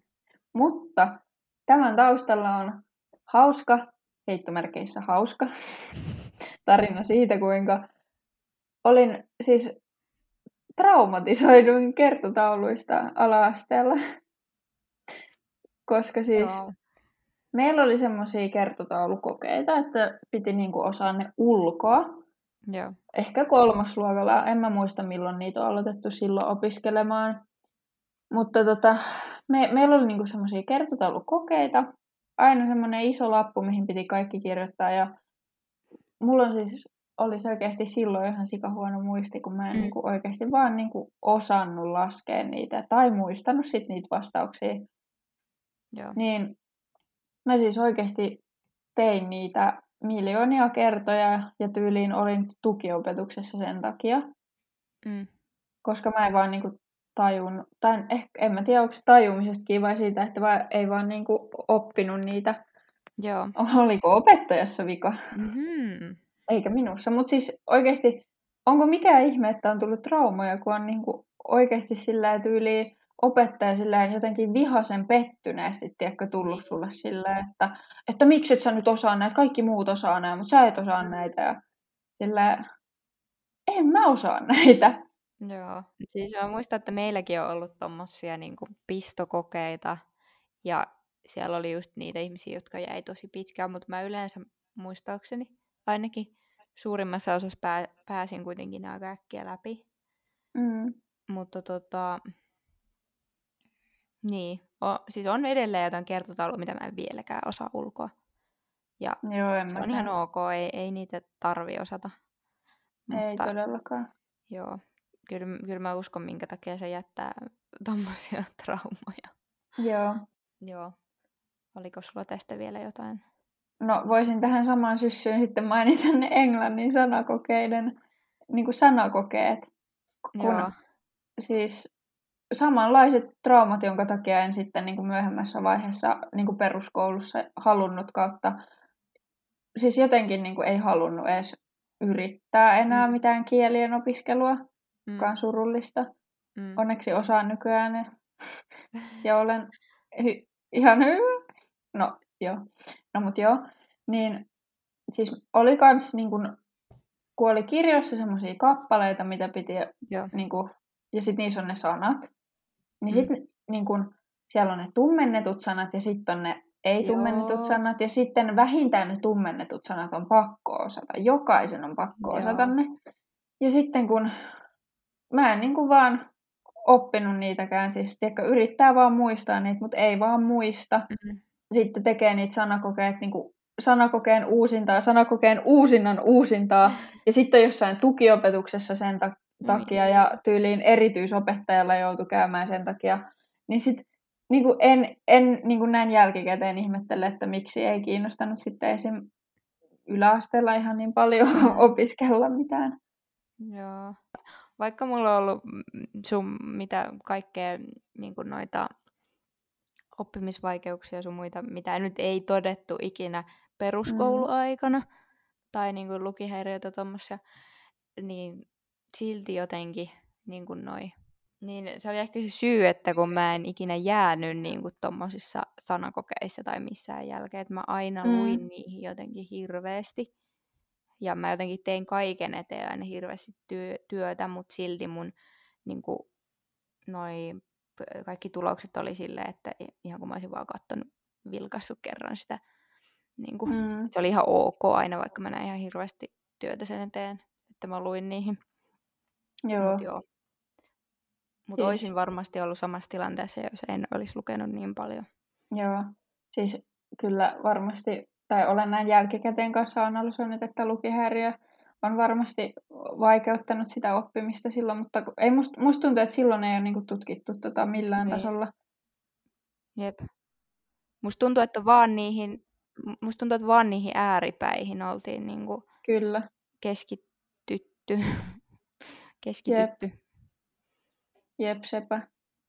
mutta tämän taustalla on hauska, heittomerkeissä hauska, tarina siitä, kuinka olin siis traumatisoidun kertotauluista ala-asteella. Koska siis Joo. meillä oli semmoisia kertotaulukokeita, että piti niinku osaa ne ulkoa. Mutta tota, me, meillä oli niinku semmoisia kertotaulukokeita, aina semmoinen iso lappu, mihin piti kaikki kirjoittaa. Ja mulla on siis, oli selkeästi silloin ihan sikahuono muisti, kun mä en mm. niinku oikeasti vaan niinku osannut laskea niitä tai muistanut sit niitä vastauksia. Joo. Niin mä siis oikeasti tein niitä miljoonia kertoja ja tyyliin olin tukiopetuksessa sen takia. Mm. Koska mä en vaan niinku tajun, tai ehkä, en mä tiedä, onko se tajumisestakin vai siitä, että vaan, ei vaan niinku oppinut niitä. Joo. Oliko opettajassa vika? Mm-hmm. Eikä minussa. Mutta siis oikeasti, onko mikään ihme, että on tullut traumoja, kun on niinku oikeasti sillä tyyliin opettaja silleen jotenkin vihasen pettyneesti, tiedätkö, tullut niin. sulle silleen, että, että miksi et sä nyt osaa näitä, kaikki muut osaa näitä, mutta sä et osaa mm. näitä. Ja silleen, en mä osaa näitä. Joo. Siis mä muistan, että meilläkin on ollut tommosia niin pistokokeita ja siellä oli just niitä ihmisiä, jotka jäi tosi pitkään, mutta mä yleensä muistaakseni ainakin suurimmassa osassa pää, pääsin kuitenkin aika äkkiä läpi. Mm. Mutta tota, niin, o, siis on edelleen jotain kertotaulua, mitä mä en vieläkään osaa ulkoa. Ja Joo, en se on ihan ok, ei, ei niitä tarvi osata. Ei Mutta, todellakaan. Joo, kyllä, kyllä mä uskon, minkä takia se jättää tommosia traumoja. Joo. Joo. Oliko sulla tästä vielä jotain? No voisin tähän samaan syssyyn sitten mainita ne englannin sanakokeiden niin kuin sanakokeet. Kun Joo. siis samanlaiset traumat, jonka takia en sitten niin kuin myöhemmässä vaiheessa niin kuin peruskoulussa halunnut kautta, siis jotenkin niin kuin ei halunnut edes yrittää enää mm. mitään kielien opiskelua, mm. joka on surullista. Mm. Onneksi osaan nykyään ne. ja olen hy- ihan hyvä. No joo, no mut joo. Niin siis oli kans niin kun, kun oli kirjoissa semmoisia kappaleita, mitä piti, niin kun, ja sitten niissä on ne sanat. Niin mm. sitten niin kun, siellä on ne tummennetut sanat ja sitten on ne ei-tummennetut Joo. sanat. Ja sitten vähintään ne tummennetut sanat on pakko osata. Jokaisen on pakko Joo. osata ne. Ja sitten kun mä en niin kuin vaan oppinut niitäkään, siis tiedätkö, yrittää vaan muistaa niitä, mutta ei vaan muista. Mm-hmm. Sitten tekee niitä sanakokeet niin kuin sanakokeen uusintaa, sanakokeen uusinnan uusintaa, ja sitten jossain tukiopetuksessa sen ta- takia, ja tyyliin erityisopettajalla joutui käymään sen takia, niin sitten niin kuin en, en niin kuin näin jälkikäteen ihmettele, että miksi ei kiinnostanut sitten esim. yläasteella ihan niin paljon opiskella mitään. Joo. Vaikka mulla on ollut sun mitä kaikkea niin kuin noita oppimisvaikeuksia sun muita, mitä nyt ei todettu ikinä peruskouluaikana, mm. tai niin kuin lukihäiriöitä tuommoisia, niin silti jotenkin niin kuin noi niin se oli ehkä se syy, että kun mä en ikinä jäänyt niin kuin tommosissa sanakokeissa tai missään jälkeen, että mä aina mm. luin niihin jotenkin hirveästi. Ja mä jotenkin tein kaiken eteen aina hirveästi työ, työtä, mutta silti mun niin kuin, noi, kaikki tulokset oli silleen, että ihan kun mä olisin vaan katsonut, vilkassut kerran sitä. Niin kuin, mm. Se oli ihan ok aina, vaikka mä näin ihan hirveästi työtä sen eteen, että mä luin niihin. Joo. Mut joo mutta siis... olisin varmasti ollut samassa tilanteessa, jos en olisi lukenut niin paljon. Joo, siis kyllä varmasti, tai olen näin jälkikäteen kanssa analysoinut, että lukihäiriö on varmasti vaikeuttanut sitä oppimista silloin, mutta ei must, musta tuntuu, että silloin ei ole niinku tutkittu tota millään niin. tasolla. Jep. Musta tuntuu, että vaan niihin, musta tuntuu, että vaan niihin ääripäihin oltiin niinku Kyllä. keskitytty. keskitytty. Jep. Jep, sepä.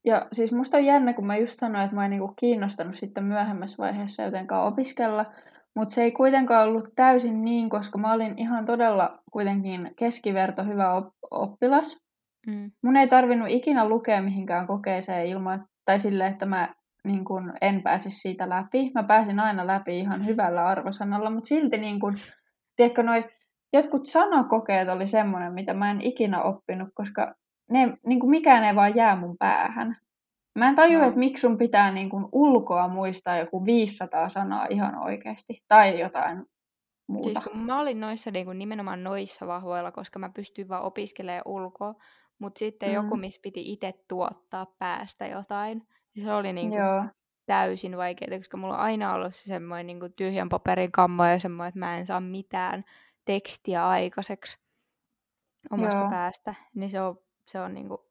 Ja siis musta on jännä, kun mä just sanoin, että mä en niinku kiinnostanut sitten myöhemmässä vaiheessa jotenkaan opiskella, mutta se ei kuitenkaan ollut täysin niin, koska mä olin ihan todella kuitenkin keskiverto hyvä op- oppilas. Mm. Mun ei tarvinnut ikinä lukea mihinkään kokeeseen ilman, tai silleen, että mä niin kun en pääsisi siitä läpi. Mä pääsin aina läpi ihan hyvällä arvosanalla, mutta silti niin kun, tiedätkö, noi, jotkut sanakokeet oli semmoinen, mitä mä en ikinä oppinut, koska ne, niin mikään ei vaan jää mun päähän. Mä en tajua, no. että miksi sun pitää niin kuin ulkoa muistaa joku 500 sanaa ihan oikeasti. Tai jotain muuta. Siis kun mä olin noissa niin kuin nimenomaan noissa vahvoilla, koska mä pystyin vaan opiskelemaan ulkoa. mutta sitten mm. joku, missä piti itse tuottaa päästä jotain, niin se oli niinku Joo. täysin vaikeaa, koska mulla on aina ollut se semmoinen niinku tyhjän paperin kammo ja semmoinen, että mä en saa mitään tekstiä aikaiseksi omasta Joo. päästä, niin se on, se on niinku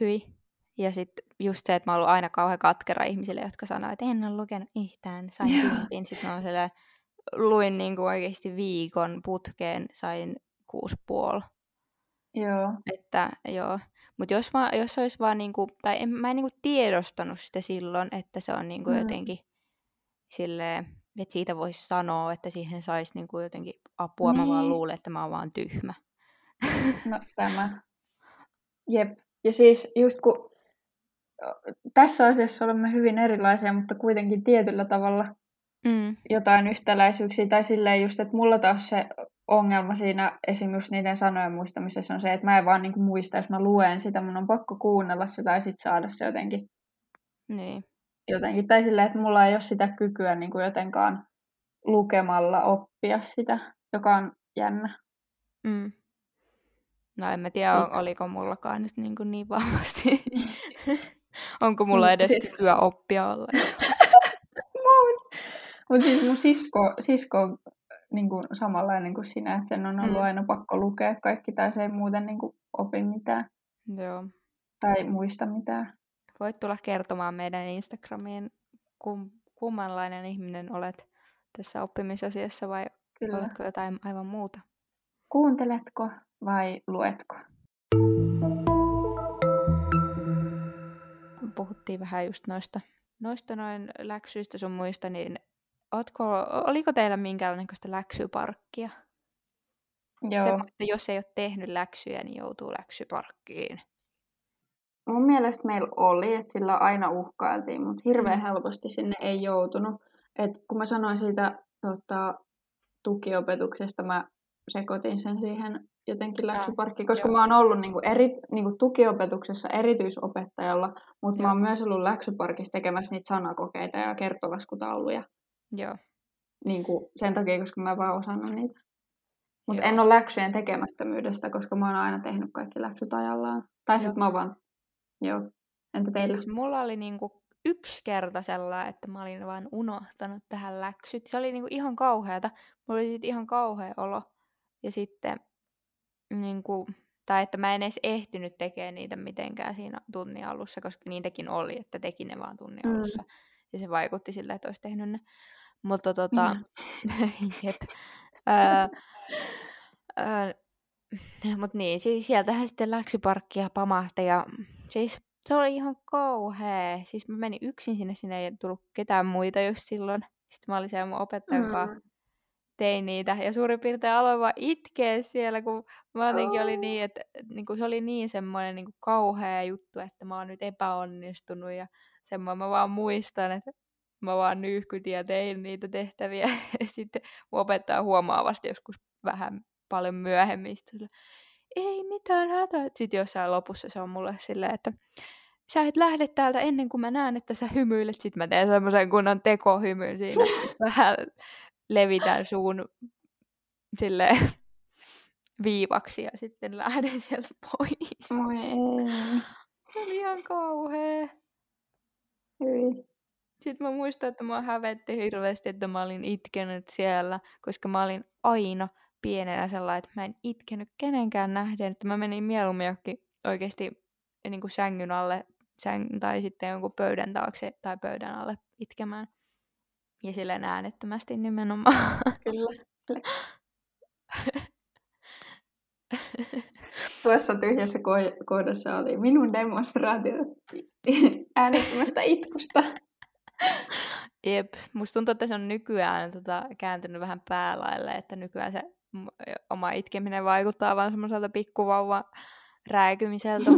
hyi. Ja sitten just se, että mä oon ollut aina kauhean katkera ihmisille, jotka sanoo, että en ole lukenut yhtään, sain kympin. Sitten mä oon silleen, luin niinku oikeasti viikon putkeen, sain kuusi puoli. Joo. Että joo. Mutta jos, mä, jos olisi vaan niinku, tai en, mä en niinku tiedostanut sitä silloin, että se on niinku Mm. jotenkin silleen, että siitä voisi sanoa, että siihen saisi niinku jotenkin apua. Mä vaan Niin. luulen, että mä oon vaan tyhmä. No tämä. Jep. Ja siis just kun tässä asiassa olemme hyvin erilaisia, mutta kuitenkin tietyllä tavalla Mm. jotain yhtäläisyyksiä. Tai silleen just, että mulla taas se ongelma siinä esimerkiksi niiden sanojen muistamisessa on se, että mä en vaan niinku muista, jos mä luen sitä, mun on pakko kuunnella se tai sitten saada se jotenkin, Niin. jotenkin. Tai silleen, että mulla ei ole sitä kykyä niinku jotenkaan lukemalla oppia sitä, joka on jännä. Mm. No en mä tiedä, Niin. oliko mullakaan nyt niin, kuin niin vahvasti. Onko mulla edes siis- kykyä oppia olla? Mutta siis mun sisko, sisko on niin kuin samanlainen kuin sinä, että sen on ollut Mm. aina pakko lukea kaikki, tai se ei muuten niin kuin opi mitään, Joo. tai muista mitään. Voit tulla kertomaan meidän Instagramiin, kum, kummanlainen ihminen olet tässä oppimisasiassa vai Kyllä. oletko jotain aivan muuta? Kuunteletko vai luetko? Puhuttiin vähän just noista, noista noin läksyistä sun muista, niin ootko, oliko teillä minkäänlaista läksyparkkia? Joo. Se, että jos ei ole tehnyt läksyjä, niin joutuu läksyparkkiin. Mun mielestä meillä oli, että sillä aina uhkailtiin, mutta hirveän Mm. helposti sinne ei joutunut. Et kun mä sanoin siitä tota, tukiopetuksesta, mä sekoitin sen siihen jotenkin läksyparkkiin, koska joo. mä oon ollut niinku eri, niinku tukiopetuksessa erityisopettajalla, mutta mä oon myös ollut läksyparkissa tekemässä niitä sanakokeita ja kertolaskutauluja Joo. niinku sen takia, koska mä en vaan osannut niitä. Mutta en ole läksyjen tekemättömyydestä, koska mä oon aina tehnyt kaikki läksyt ajallaan. Tai sitten mä vaan, joo. Entä teillä? Siis mulla oli niinku yksi kerta sellainen, että mä olin vaan unohtanut tähän läksyt. Se oli niinku ihan kauheata. Mulla oli sit ihan kauhea olo. Ja sitten, niinku, tai että mä en edes ehtinyt tekemään niitä mitenkään siinä tunnin alussa, koska niitäkin oli, että teki ne vaan tunnin Mm. alussa. Ja se vaikutti siltä, että olisi tehnyt ne. Mutta tota, jep. Öö, öö, Mutta niin, siis sieltähän sitten läksyparkkia pamahti ja siis se oli ihan kauhea. Siis mä menin yksin sinne, sinne ei tullut ketään muita just silloin. Sitten mä olin siellä mun opettajan kanssa, Mm. Tein niitä ja suurin piirtein aloin vaan itkeä siellä, kun mä jotenkin oli niin, että niin kuin se oli niin semmoinen niin kuin kauhea juttu, että mä oon nyt epäonnistunut ja semmoinen mä vaan muistan, että mä vaan nyyhkytin ja tein niitä tehtäviä ja sitten mun opettaja huomaavasti joskus vähän paljon myöhemmin. Sitten ei mitään hätää. Sitten jossain lopussa se on mulle silleen, että sä et lähde täältä ennen kuin mä näen, että sä hymyilet. Sitten mä teen semmoisen kunnon tekohymyn siinä. Vähän levitän suun silleen viivaksi ja sitten lähden sieltä pois. Moi ei. Se oli ihan kauhea. Hyi. Sitten mä muistan, että mua hävetti hirveästi, että mä olin itkenyt siellä, koska mä olin aina pienenä sellainen, että mä en itkenyt kenenkään nähden, että mä menin mieluummin johonkin oikeasti niin kuin sängyn alle säng- tai sitten jonkun pöydän taakse tai pöydän alle itkemään. Ja silleen äänettömästi nimenomaan. Kyllä. Tuossa tyhjässä ko- kohdassa oli minun demonstraatio äänettömästä itkusta. Jep, musta tuntuu, että se on nykyään tota, kääntynyt vähän päälaille, että nykyään se oma itkeminen vaikuttaa vaan semmoiselta pikkuvauvan rääkymiseltä,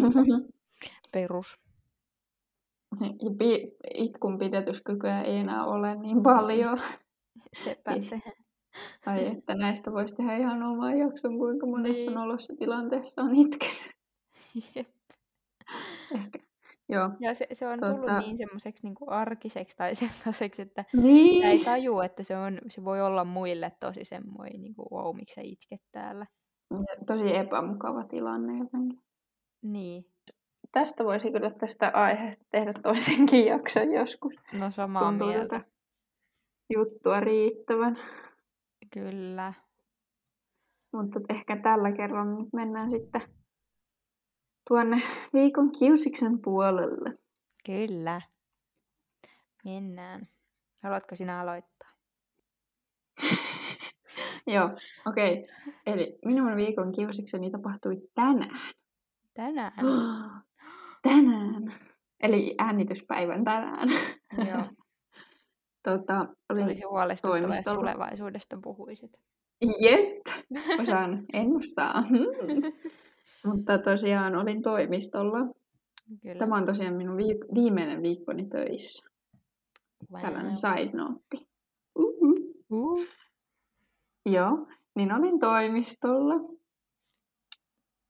perus. Ja pi- itkun pidätyskykyä ei enää ole niin paljon. Sepä se. Ai että näistä voisi tehdä ihan oman jakson, kuinka monessa Niin. nolossa tilanteessa on itkenyt. Jep. Ehkä. Joo. Ja se, se on tullut Tota- niin semmoiseksi niin arkiseksi tai semmoiseksi, että Niin. sitä ei taju, että se, on, se voi olla muille tosi semmoinen, niin kuin, wow, miksi sä itket täällä. Ja Tosi epämukava tilanne jotenkin. Niin. Tästä voisi kyllä tästä aiheesta tehdä toisenkin jakson joskus. No samaa Tuntuu mieltä. juttua riittävän. Kyllä. Mutta ehkä tällä kerralla nyt mennään sitten tuonne viikon kiusiksen puolelle. Kyllä. Mennään. Haluatko sinä aloittaa? Joo, okei. Okay. Eli minun viikon kiusikseni tapahtui tänään. Tänään. tänään. Eli äänityspäivän tänään. Joo. tota, olin olisi huolestuttavaa, jos tulevaisuudesta puhuisit. Jep, osaan ennustaa. Hmm. Mutta tosiaan olin toimistolla. Kyllä. Tämä on tosiaan minun viik- viimeinen viikkoni töissä. Tällainen side note. Uhu. Uh. Joo, niin olin toimistolla.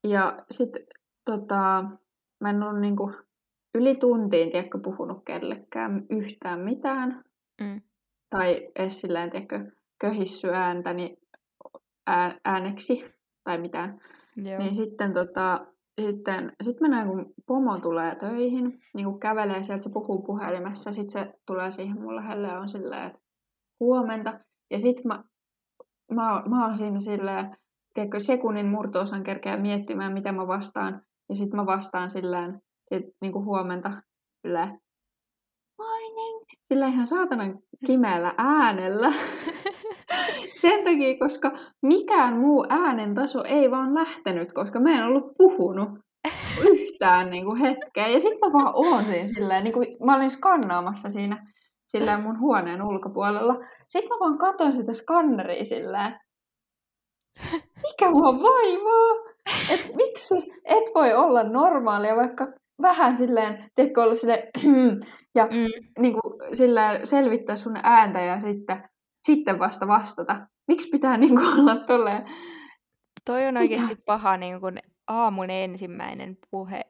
Ja sitten tota, mä en ollut niinku yli tuntiin tiedätkö, puhunut kellekään yhtään mitään. Mm. Tai edes silleen, tiedätkö, köhissy ääntäni ää, ääneksi tai mitään. Joo. Niin sitten, tota, sitten sit mä näen, kun pomo tulee töihin, niin kun kävelee sieltä, se puhuu puhelimessa, sitten se tulee siihen mun lähelle ja on silleen, että huomenta. Ja sitten mä, mä, mä oon siinä silleen, tiedätkö, sekunnin murto-osan kerkeä miettimään, mitä mä vastaan. Ja sitten mä vastaan silleen, sit, niin kuin huomenta, silleen, morning, sillä ihan saatanan kimeällä äänellä. Sen takia, koska mikään muu äänen taso ei vaan lähtenyt, koska mä en ollut puhunut yhtään niin kuin hetkeä. Ja sitten mä vaan oon siinä silleen, niin kuin mä olin skannaamassa siinä silleen mun huoneen ulkopuolella. Sitten mä vaan katsoin sitä skanneria silleen, mikä mua vaivaa? Et miksi et voi olla normaalia, vaikka vähän silleen, tiedätkö, olla silleen, ja Mm. niin kuin, silleen selvittää sun ääntä ja sitten, sitten vasta vastata. Miksi pitää niin kuin, olla tolleen? Toi on oikeasti paha niin kun aamun ensimmäinen puhe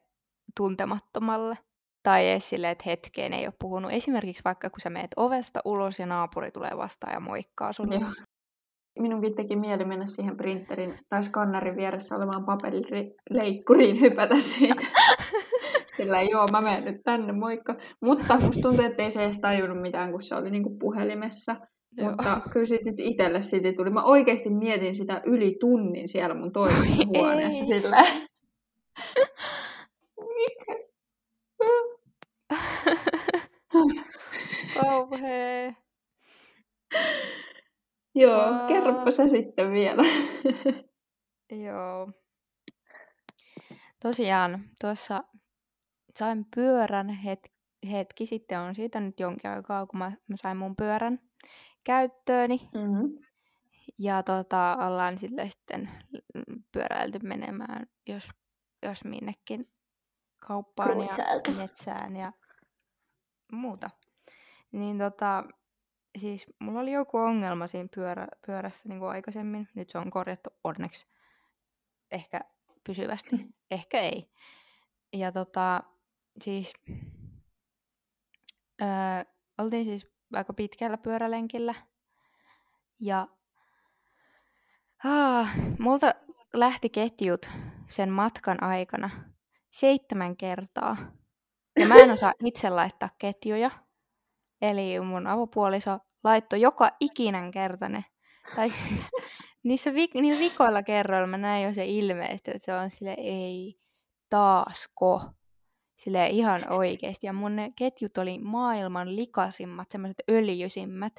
tuntemattomalle. Tai edes silleen, että hetkeen ei ole puhunut. Esimerkiksi vaikka kun sä meet ovesta ulos ja naapuri tulee vastaan ja moikkaa sulle. Joo. Minunkin teki mieli mennä siihen printerin tai skannerin vieressä olevaan paperileikkuriin hypätä siitä. Sillä joo, mä menen nyt tänne, moikka. Mutta musta tuntuu, että ei se edes tajunnut mitään, kun se oli niinku puhelimessa. Joo. Mutta kyllä siitä nyt itselle siitä tuli. Mä oikeasti mietin sitä yli tunnin siellä mun toimistohuoneessa ei. sillä. Mikä? Kauhee. Joo, Aa. kerropa sä sitten vielä. Joo. Tosiaan, tuossa sain pyörän het- hetki sitten, on siitä nyt jonkin aikaa, kun mä, mä sain mun pyörän käyttööni. Mm-hmm. Ja tota, ollaan sille sitten pyöräilty menemään, jos, jos minnekin kauppaan Kruitsailtu. ja metsään ja muuta. Niin tota, siis mulla oli joku ongelma siinä pyörä, pyörässä niin kuin aikaisemmin. Nyt se on korjattu onneksi. Ehkä pysyvästi, ehkä ei. Ja tota, siis öö, oltiin siis aika pitkällä pyörälenkillä. Ja ah, multa lähti ketjut sen matkan aikana seitsemän kertaa. Ja mä en osaa itse laittaa ketjuja. Eli mun avopuoliso laittoi joka ikinen kerta ne. Tai siis niissä vik- niillä vikoilla kerroilla mä näin jo se ilmeisesti, että se on sille ei taasko. Sille ihan oikeesti. Ja mun ne ketjut oli maailman likasimmat, semmoiset öljysimmät.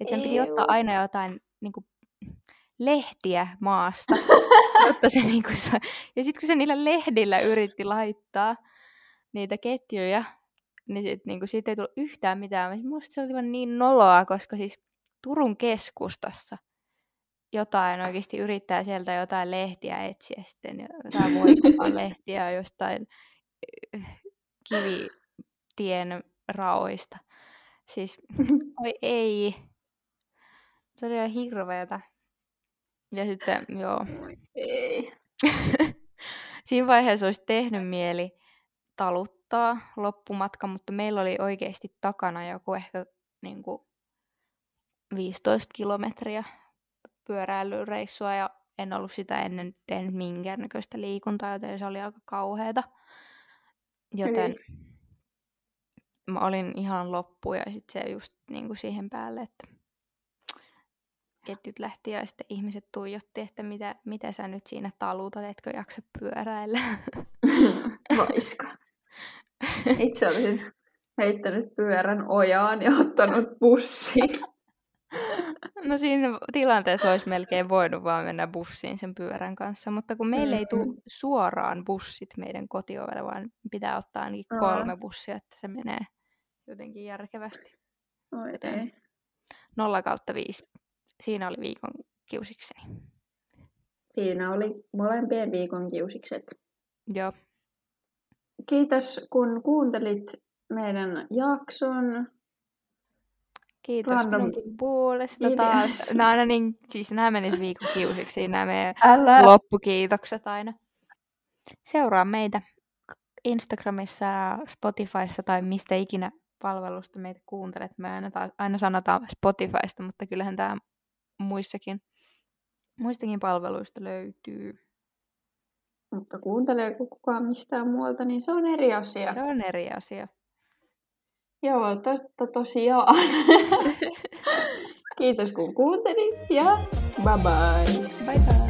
Että sen piti ottaa aina jotain niinku, lehtiä maasta, jotta se niinku sa... Ja sitten kun se niillä lehdillä yritti laittaa niitä ketjuja, niin sit, niinku, siitä ei tullut yhtään mitään. Musta se oli vaan niin noloa, koska siis Turun keskustassa jotain oikeasti yrittää sieltä jotain lehtiä etsiä sitten, jotain voipakan lehtiä jostain kivitien raoista. Siis, oi ei. Se oli ihan hirveetä. Ja sitten, joo. Ei. Siinä vaiheessa olisi tehnyt mieli taluttaa loppumatka, mutta meillä oli oikeasti takana joku ehkä niin kuin 15 kilometriä pyöräilyreissua ja en ollut sitä ennen tehnyt minkäännäköistä liikuntaa, joten se oli aika kauheata. Joten Niin. mä olin ihan loppu ja sitten se just niin kuin siihen päälle, että ketjut lähti ja sitten ihmiset tuijotti, että mitä, mitä sä nyt siinä talutat, etkö jaksa pyöräillä. Vaiska. Itse olisin heittänyt pyörän ojaan ja ottanut bussin. No siinä tilanteessa olisi melkein voinut vaan mennä bussiin sen pyörän kanssa, mutta kun meille ei tule suoraan bussit meidän kotiovelle, vaan pitää ottaa ainakin kolme bussia, että se menee jotenkin järkevästi. Oi Joten- ei. 0 kautta 5. Siinä oli viikon kiusikseni. Siinä oli molempien viikon kiusikset. Joo, Kiitos kun kuuntelit meidän jakson. kiitos Random minunkin puolesta idea. taas. No aina niin, siis nämä menis viikon kiusiksi, nämä meidän Älä! loppukiitokset aina. Seuraa meitä Instagramissa ja Spotifyssa tai mistä ikinä palvelusta meitä kuuntelet. Me aina, taas, aina sanotaan Spotifysta, mutta kyllähän tämä muissakin, muistakin palveluista löytyy. Mutta kuunteleeko kukaan mistään muualta, niin se on eri asia. Se on eri asia. Joo, totta tosiaan. Kiitos kun kuuntelit ja bye bye. Bye bye!